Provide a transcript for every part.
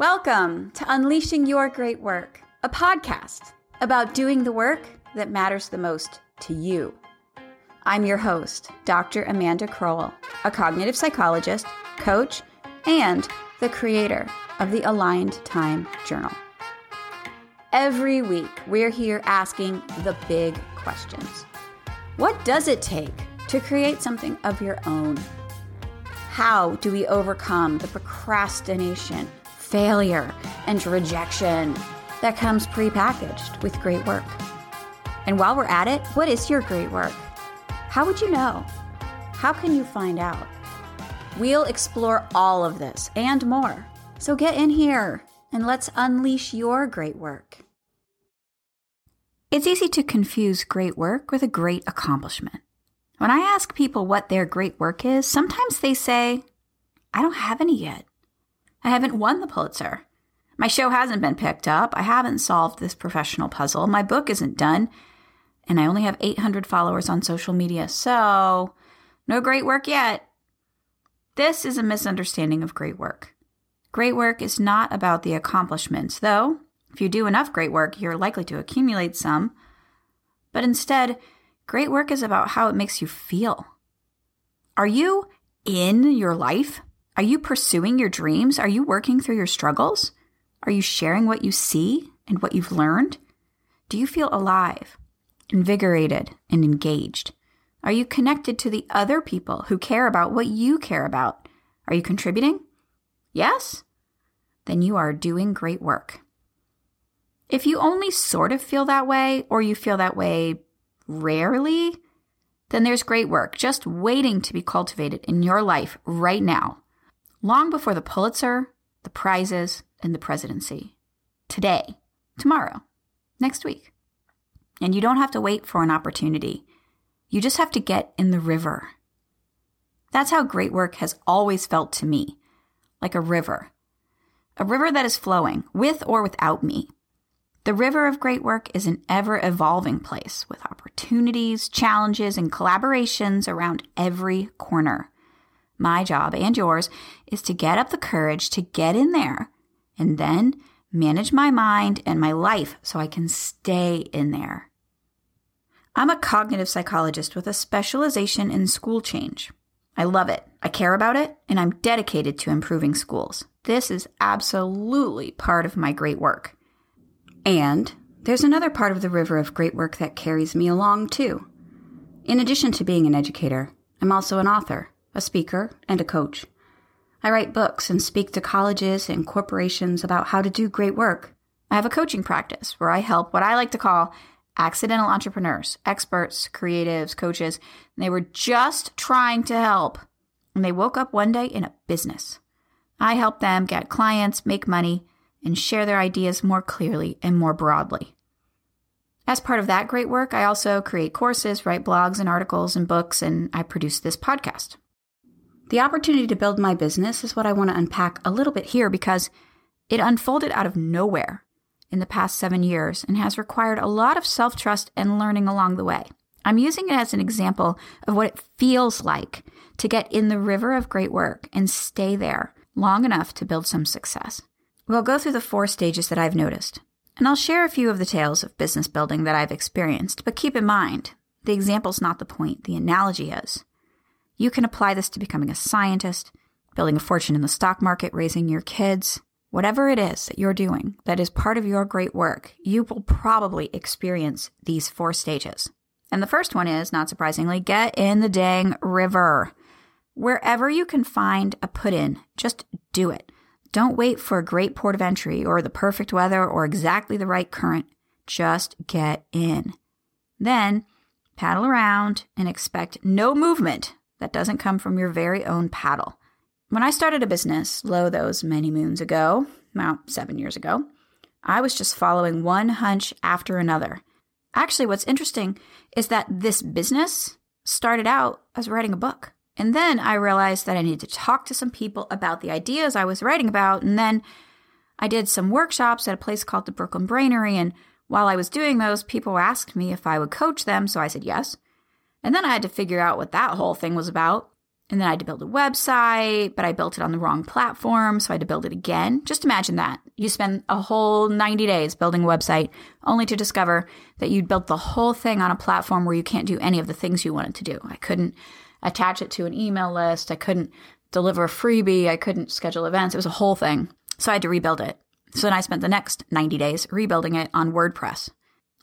Welcome to Unleashing Your Great Work, a podcast about doing the work that matters the most to you. I'm your host, Dr. Amanda Crowell, a cognitive psychologist, coach, and the creator of the Aligned Time Journal. Every week, we're here asking the big questions. What does it take to create something of your own? How do we overcome the procrastination, failure, and rejection that comes prepackaged with great work? And while we're at it, what is your great work? How would you know? How can you find out? We'll explore all of this and more. So get in here and let's unleash your great work. It's easy to confuse great work with a great accomplishment. When I ask people what their great work is, sometimes they say, I don't have any yet. I haven't won the Pulitzer. My show hasn't been picked up. I haven't solved this professional puzzle. My book isn't done. And I only have 800 followers on social media. So, no great work yet. This is a misunderstanding of great work. Great work is not about the accomplishments, though if you do enough great work, you're likely to accumulate some. But instead, great work is about how it makes you feel. Are you in your life? Are you pursuing your dreams? Are you working through your struggles? Are you sharing what you see and what you've learned? Do you feel alive, invigorated, and engaged? Are you connected to the other people who care about what you care about? Are you contributing? Yes? Then you are doing great work. If you only sort of feel that way, or you feel that way rarely, then there's great work just waiting to be cultivated in your life right now, long before the Pulitzer, the prizes, and the presidency. Today, tomorrow, next week. And you don't have to wait for an opportunity. You just have to get in the river. That's how great work has always felt to me like a river. A river that is flowing, with or without me. The river of great work is an ever evolving place with opportunities, challenges, and collaborations around every corner. My job and yours is to get up the courage to get in there and then manage my mind and my life so I can stay in there. I'm a cognitive psychologist with a specialization in school change. I love it, I care about it, and I'm dedicated to improving schools. This is absolutely part of my great work. And there's another part of the river of great work that carries me along, too. In addition to being an educator, I'm also an author, a speaker, and a coach. I write books and speak to colleges and corporations about how to do great work. I have a coaching practice where I help what I like to call accidental entrepreneurs, experts, creatives, coaches. they were just trying to help. And they woke up one day in a business. I help them get clients, make money, and share their ideas more clearly and more broadly. As part of that great work, I also create courses, write blogs and articles and books, and I produce this podcast. The opportunity to build my business is what I want to unpack a little bit here because it unfolded out of nowhere in the past seven years and has required a lot of self trust and learning along the way. I'm using it as an example of what it feels like to get in the river of great work and stay there long enough to build some success. We'll go through the four stages that I've noticed, and I'll share a few of the tales of business building that I've experienced, but keep in mind, the example's not the point, the analogy is. You can apply this to becoming a scientist, building a fortune in the stock market, raising your kids, whatever it is that you're doing that is part of your great work, you will probably experience these four stages. And the first one is, not surprisingly, get in the dang river. Wherever you can find a put in, just do it. Don't wait for a great port of entry or the perfect weather or exactly the right current. Just get in. Then paddle around and expect no movement that doesn't come from your very own paddle. When I started a business, lo those many moons ago, about seven years ago, I was just following one hunch after another. Actually, what's interesting is that this business started out as writing a book. And then I realized that I needed to talk to some people about the ideas I was writing about. And then I did some workshops at a place called the Brooklyn Brainery. And while I was doing those, people asked me if I would coach them. So I said yes. And then I had to figure out what that whole thing was about. And then I had to build a website, but I built it on the wrong platform. So I had to build it again. Just imagine that. You spend a whole 90 days building a website only to discover that you'd built the whole thing on a platform where you can't do any of the things you wanted to do. I couldn't attach it to an email list. I couldn't deliver a freebie. I couldn't schedule events. It was a whole thing. So I had to rebuild it. So then I spent the next 90 days rebuilding it on WordPress.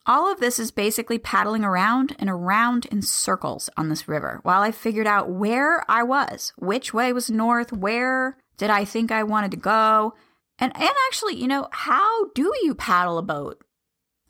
All of this is basically paddling around and around in circles on this river while I figured out where I was, which way was north, where did I think I wanted to go, and and actually, you know, how do you paddle a boat?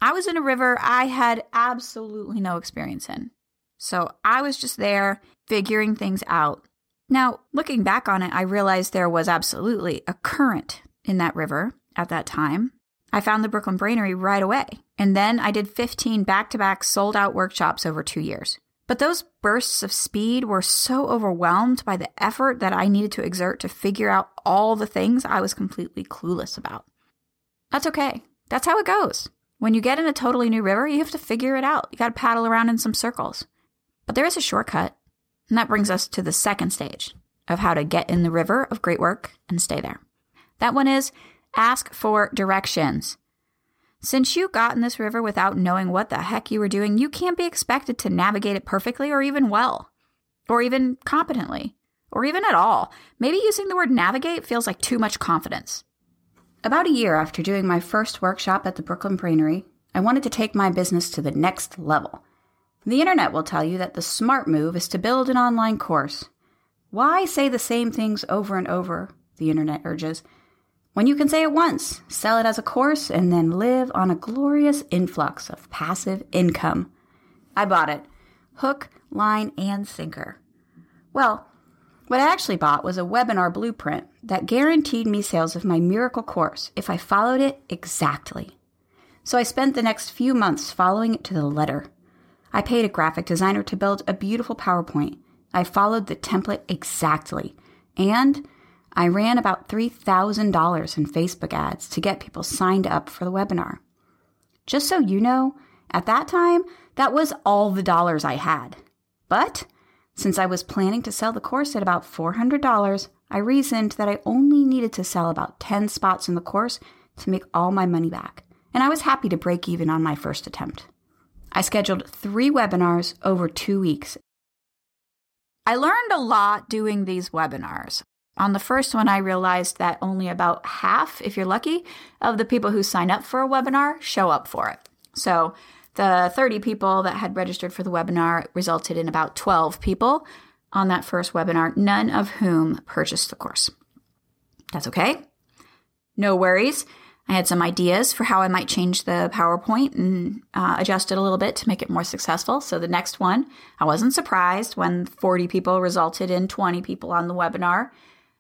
I was in a river I had absolutely no experience in. So I was just there figuring things out. Now, looking back on it, I realized there was absolutely a current in that river at that time. I found the Brooklyn Brainery right away. And then I did 15 back to back sold out workshops over two years. But those bursts of speed were so overwhelmed by the effort that I needed to exert to figure out all the things I was completely clueless about. That's okay. That's how it goes. When you get in a totally new river, you have to figure it out. You got to paddle around in some circles. But there is a shortcut. And that brings us to the second stage of how to get in the river of great work and stay there. That one is ask for directions. Since you got in this river without knowing what the heck you were doing, you can't be expected to navigate it perfectly or even well, or even competently, or even at all. Maybe using the word navigate feels like too much confidence. About a year after doing my first workshop at the Brooklyn Brainery, I wanted to take my business to the next level. The internet will tell you that the smart move is to build an online course. Why say the same things over and over? The internet urges when you can say it once, sell it as a course, and then live on a glorious influx of passive income. I bought it hook, line, and sinker. Well, what I actually bought was a webinar blueprint that guaranteed me sales of my miracle course if I followed it exactly. So I spent the next few months following it to the letter. I paid a graphic designer to build a beautiful PowerPoint. I followed the template exactly. And I ran about $3,000 in Facebook ads to get people signed up for the webinar. Just so you know, at that time, that was all the dollars I had. But since I was planning to sell the course at about $400, I reasoned that I only needed to sell about 10 spots in the course to make all my money back, and I was happy to break even on my first attempt. I scheduled three webinars over two weeks. I learned a lot doing these webinars. On the first one, I realized that only about half, if you're lucky, of the people who sign up for a webinar show up for it. So the 30 people that had registered for the webinar resulted in about 12 people on that first webinar, none of whom purchased the course. That's okay. No worries. I had some ideas for how I might change the PowerPoint and uh, adjust it a little bit to make it more successful. So the next one, I wasn't surprised when 40 people resulted in 20 people on the webinar.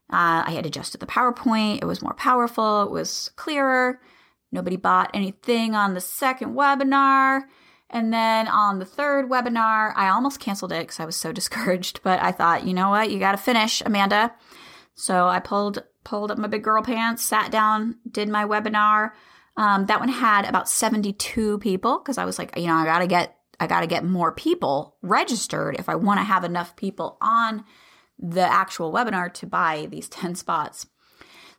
Uh, I had adjusted the PowerPoint. It was more powerful. It was clearer. Nobody bought anything on the second webinar. And then on the third webinar, I almost canceled it because I was so discouraged. But I thought, you know what? You got to finish, Amanda. So I pulled pulled up my big girl pants, sat down, did my webinar. Um, that one had about 72 people because I was like, you know, I got to get I got to get more people registered if I want to have enough people on the actual webinar to buy these 10 spots.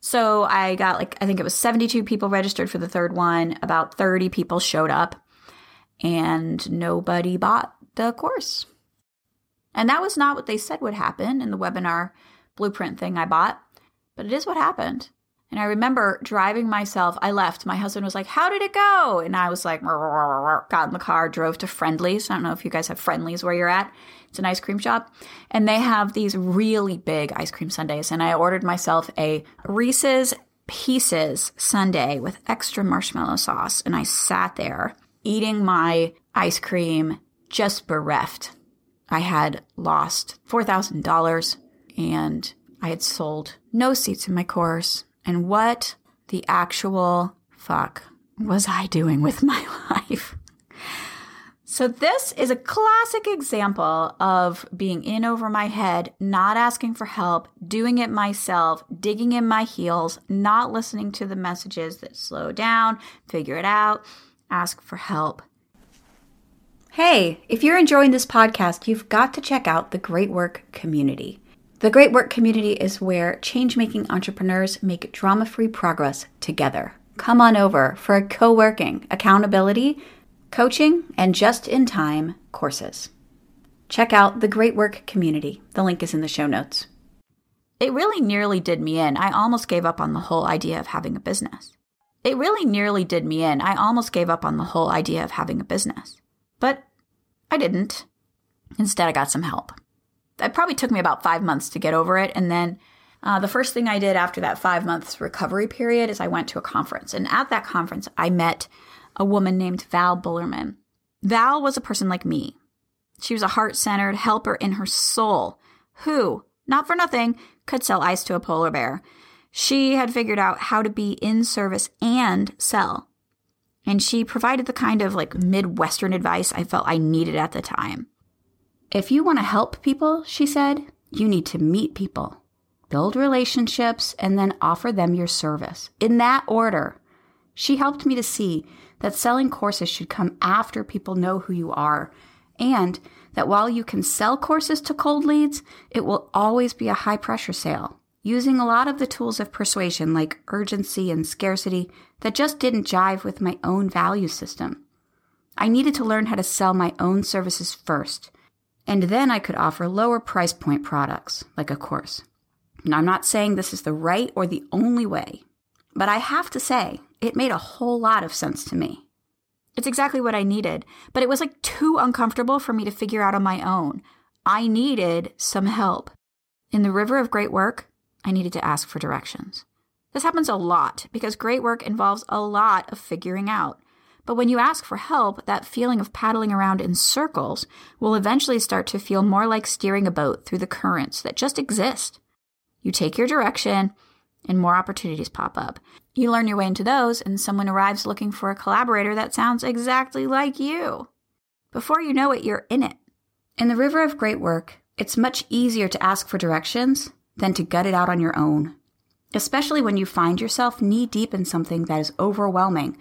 So I got like, I think it was 72 people registered for the third one. About 30 people showed up and nobody bought the course. And that was not what they said would happen in the webinar blueprint thing I bought, but it is what happened. And I remember driving myself. I left. My husband was like, How did it go? And I was like, got in the car, drove to Friendly's. I don't know if you guys have Friendly's where you're at. It's an ice cream shop. And they have these really big ice cream sundaes. And I ordered myself a Reese's Pieces sundae with extra marshmallow sauce. And I sat there eating my ice cream, just bereft. I had lost $4,000 and I had sold no seats in my course. And what the actual fuck was I doing with my life? So, this is a classic example of being in over my head, not asking for help, doing it myself, digging in my heels, not listening to the messages that slow down, figure it out, ask for help. Hey, if you're enjoying this podcast, you've got to check out the Great Work community. The Great Work community is where change making entrepreneurs make drama free progress together. Come on over for co working, accountability, coaching, and just in time courses. Check out the Great Work community. The link is in the show notes. It really nearly did me in. I almost gave up on the whole idea of having a business. It really nearly did me in. I almost gave up on the whole idea of having a business. But I didn't. Instead, I got some help it probably took me about five months to get over it. And then uh, the first thing I did after that five months recovery period is I went to a conference. And at that conference, I met a woman named Val Bullerman. Val was a person like me. She was a heart centered helper in her soul who, not for nothing, could sell ice to a polar bear. She had figured out how to be in service and sell. And she provided the kind of like Midwestern advice I felt I needed at the time. If you want to help people, she said, you need to meet people, build relationships, and then offer them your service. In that order, she helped me to see that selling courses should come after people know who you are, and that while you can sell courses to cold leads, it will always be a high pressure sale, using a lot of the tools of persuasion like urgency and scarcity that just didn't jive with my own value system. I needed to learn how to sell my own services first and then I could offer lower price point products, like a course. Now, I'm not saying this is the right or the only way, but I have to say, it made a whole lot of sense to me. It's exactly what I needed, but it was like too uncomfortable for me to figure out on my own. I needed some help. In the river of great work, I needed to ask for directions. This happens a lot because great work involves a lot of figuring out. But when you ask for help, that feeling of paddling around in circles will eventually start to feel more like steering a boat through the currents that just exist. You take your direction, and more opportunities pop up. You learn your way into those, and someone arrives looking for a collaborator that sounds exactly like you. Before you know it, you're in it. In the river of great work, it's much easier to ask for directions than to gut it out on your own, especially when you find yourself knee deep in something that is overwhelming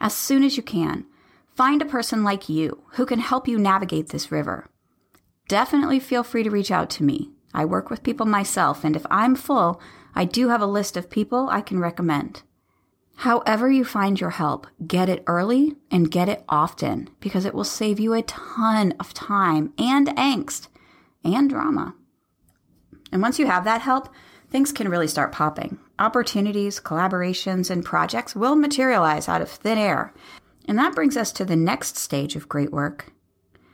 as soon as you can. Find a person like you who can help you navigate this river. Definitely feel free to reach out to me. I work with people myself, and if I'm full, I do have a list of people I can recommend. However, you find your help, get it early and get it often because it will save you a ton of time and angst and drama. And once you have that help, things can really start popping. Opportunities, collaborations, and projects will materialize out of thin air. And that brings us to the next stage of great work.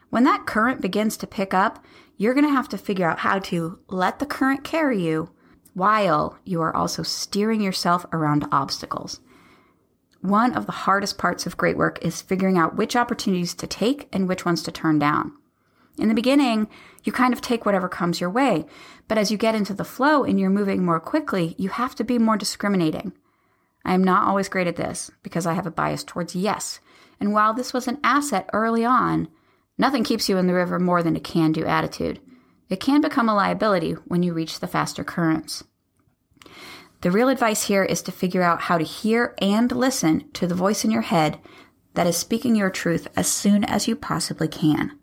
When that current begins to pick up, you're going to have to figure out how to let the current carry you while you are also steering yourself around obstacles. One of the hardest parts of great work is figuring out which opportunities to take and which ones to turn down. In the beginning, you kind of take whatever comes your way, but as you get into the flow and you're moving more quickly, you have to be more discriminating. I am not always great at this because I have a bias towards yes. And while this was an asset early on, nothing keeps you in the river more than a can do attitude. It can become a liability when you reach the faster currents. The real advice here is to figure out how to hear and listen to the voice in your head that is speaking your truth as soon as you possibly can.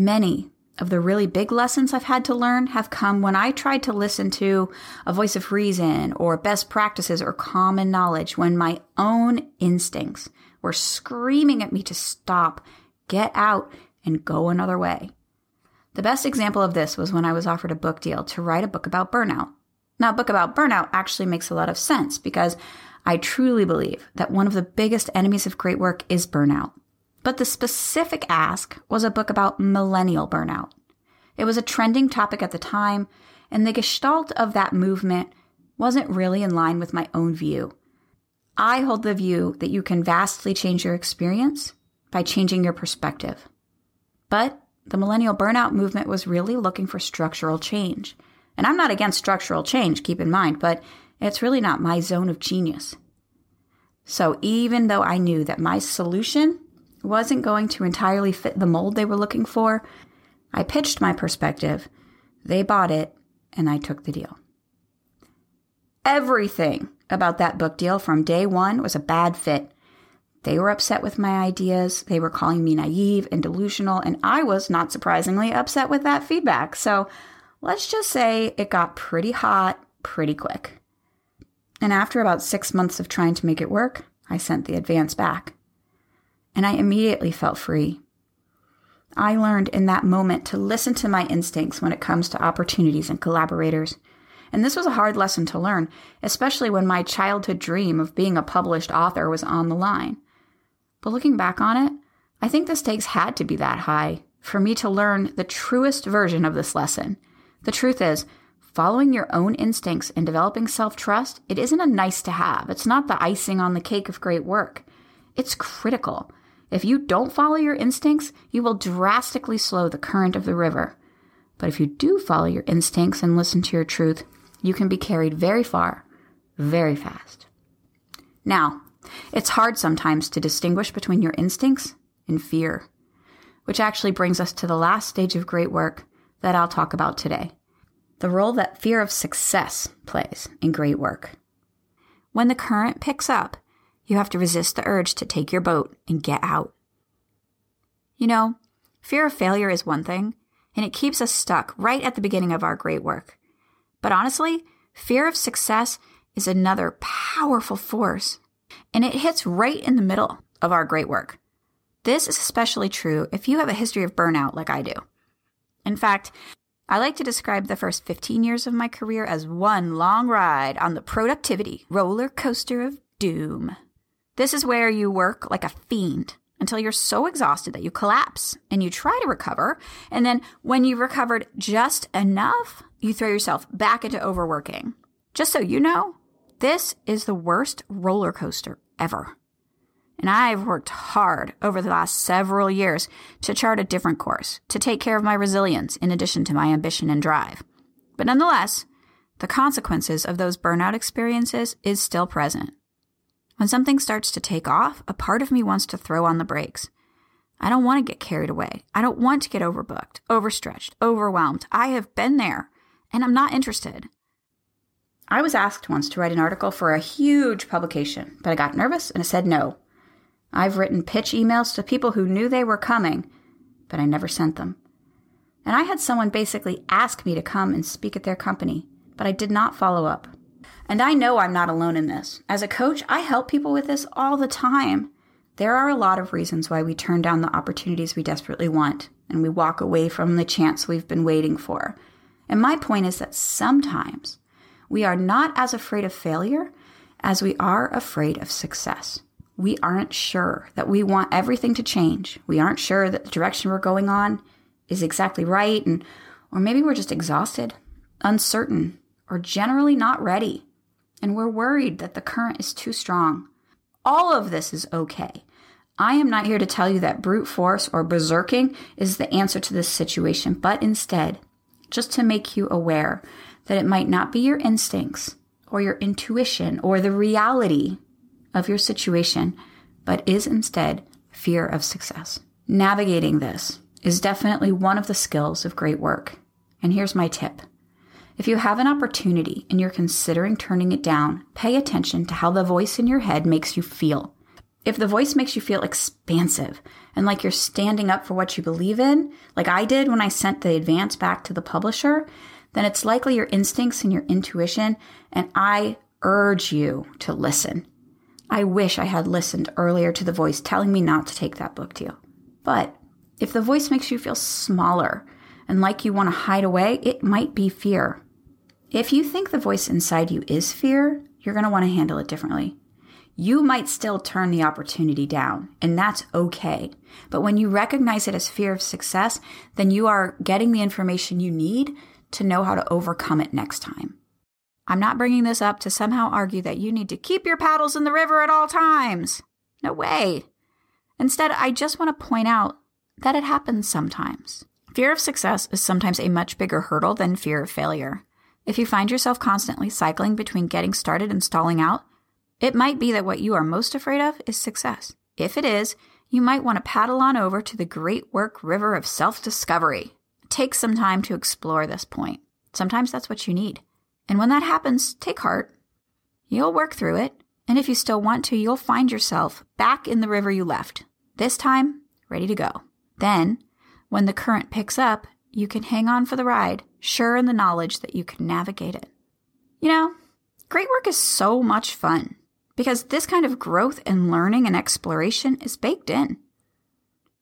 Many of the really big lessons I've had to learn have come when I tried to listen to a voice of reason or best practices or common knowledge when my own instincts were screaming at me to stop, get out, and go another way. The best example of this was when I was offered a book deal to write a book about burnout. Now, a book about burnout actually makes a lot of sense because I truly believe that one of the biggest enemies of great work is burnout. But the specific ask was a book about millennial burnout. It was a trending topic at the time, and the gestalt of that movement wasn't really in line with my own view. I hold the view that you can vastly change your experience by changing your perspective. But the millennial burnout movement was really looking for structural change. And I'm not against structural change, keep in mind, but it's really not my zone of genius. So even though I knew that my solution wasn't going to entirely fit the mold they were looking for, I pitched my perspective, they bought it, and I took the deal. Everything about that book deal from day one was a bad fit. They were upset with my ideas, they were calling me naive and delusional, and I was, not surprisingly, upset with that feedback. So, Let's just say it got pretty hot pretty quick. And after about six months of trying to make it work, I sent the advance back. And I immediately felt free. I learned in that moment to listen to my instincts when it comes to opportunities and collaborators. And this was a hard lesson to learn, especially when my childhood dream of being a published author was on the line. But looking back on it, I think the stakes had to be that high for me to learn the truest version of this lesson. The truth is, following your own instincts and developing self trust, it isn't a nice to have. It's not the icing on the cake of great work. It's critical. If you don't follow your instincts, you will drastically slow the current of the river. But if you do follow your instincts and listen to your truth, you can be carried very far, very fast. Now, it's hard sometimes to distinguish between your instincts and fear, which actually brings us to the last stage of great work that I'll talk about today the role that fear of success plays in great work. When the current picks up, you have to resist the urge to take your boat and get out. You know, fear of failure is one thing, and it keeps us stuck right at the beginning of our great work. But honestly, fear of success is another powerful force, and it hits right in the middle of our great work. This is especially true if you have a history of burnout like I do. In fact, I like to describe the first 15 years of my career as one long ride on the productivity roller coaster of doom. This is where you work like a fiend until you're so exhausted that you collapse and you try to recover. And then when you've recovered just enough, you throw yourself back into overworking. Just so you know, this is the worst roller coaster ever. And I've worked hard over the last several years to chart a different course, to take care of my resilience in addition to my ambition and drive. But nonetheless, the consequences of those burnout experiences is still present. When something starts to take off, a part of me wants to throw on the brakes. I don't want to get carried away. I don't want to get overbooked, overstretched, overwhelmed. I have been there and I'm not interested. I was asked once to write an article for a huge publication, but I got nervous and I said no. I've written pitch emails to people who knew they were coming, but I never sent them. And I had someone basically ask me to come and speak at their company, but I did not follow up. And I know I'm not alone in this. As a coach, I help people with this all the time. There are a lot of reasons why we turn down the opportunities we desperately want, and we walk away from the chance we've been waiting for. And my point is that sometimes we are not as afraid of failure as we are afraid of success. We aren't sure that we want everything to change. We aren't sure that the direction we're going on is exactly right and or maybe we're just exhausted, uncertain, or generally not ready. And we're worried that the current is too strong. All of this is okay. I am not here to tell you that brute force or berserking is the answer to this situation, but instead, just to make you aware that it might not be your instincts or your intuition or the reality of your situation, but is instead fear of success. Navigating this is definitely one of the skills of great work. And here's my tip. If you have an opportunity and you're considering turning it down, pay attention to how the voice in your head makes you feel. If the voice makes you feel expansive and like you're standing up for what you believe in, like I did when I sent the advance back to the publisher, then it's likely your instincts and your intuition, and I urge you to listen. I wish I had listened earlier to the voice telling me not to take that book deal. But if the voice makes you feel smaller and like you want to hide away, it might be fear. If you think the voice inside you is fear, you're going to want to handle it differently. You might still turn the opportunity down, and that's okay. But when you recognize it as fear of success, then you are getting the information you need to know how to overcome it next time. I'm not bringing this up to somehow argue that you need to keep your paddles in the river at all times. No way. Instead, I just want to point out that it happens sometimes. Fear of success is sometimes a much bigger hurdle than fear of failure. If you find yourself constantly cycling between getting started and stalling out, it might be that what you are most afraid of is success. If it is, you might want to paddle on over to the great work river of self discovery. Take some time to explore this point. Sometimes that's what you need. And when that happens, take heart. You'll work through it. And if you still want to, you'll find yourself back in the river you left. This time, ready to go. Then, when the current picks up, you can hang on for the ride sure in the knowledge that you can navigate it. You know, great work is so much fun because this kind of growth and learning and exploration is baked in.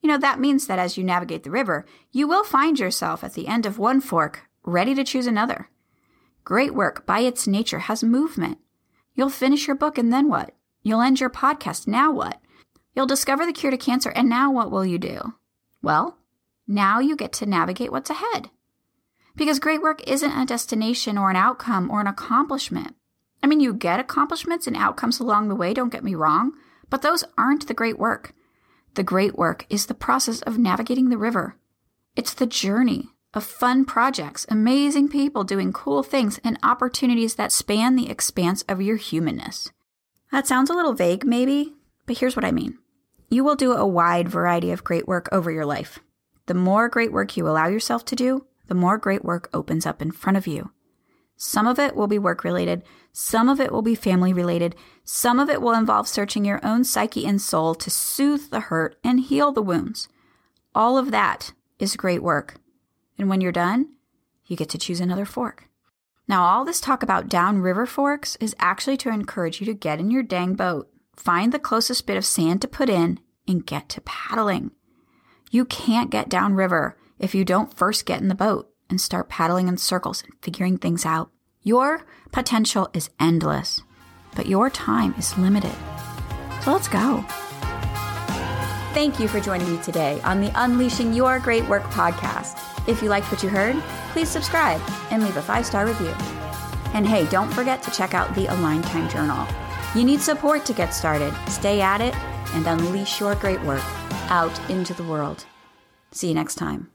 You know, that means that as you navigate the river, you will find yourself at the end of one fork, ready to choose another. Great work, by its nature, has movement. You'll finish your book, and then what? You'll end your podcast, now what? You'll discover the cure to cancer, and now what will you do? Well, now you get to navigate what's ahead. Because great work isn't a destination or an outcome or an accomplishment. I mean, you get accomplishments and outcomes along the way, don't get me wrong, but those aren't the great work. The great work is the process of navigating the river. It's the journey of fun projects, amazing people doing cool things, and opportunities that span the expanse of your humanness. That sounds a little vague, maybe, but here's what I mean. You will do a wide variety of great work over your life. The more great work you allow yourself to do, the more great work opens up in front of you. Some of it will be work related, some of it will be family related, some of it will involve searching your own psyche and soul to soothe the hurt and heal the wounds. All of that is great work. And when you're done, you get to choose another fork. Now, all this talk about downriver forks is actually to encourage you to get in your dang boat, find the closest bit of sand to put in, and get to paddling. You can't get downriver if you don't first get in the boat and start paddling in circles and figuring things out. Your potential is endless, but your time is limited. So let's go. Thank you for joining me today on the Unleashing Your Great Work podcast. If you liked what you heard, please subscribe and leave a five star review. And hey, don't forget to check out the Align Time Journal. You need support to get started. Stay at it and unleash your great work out into the world. See you next time.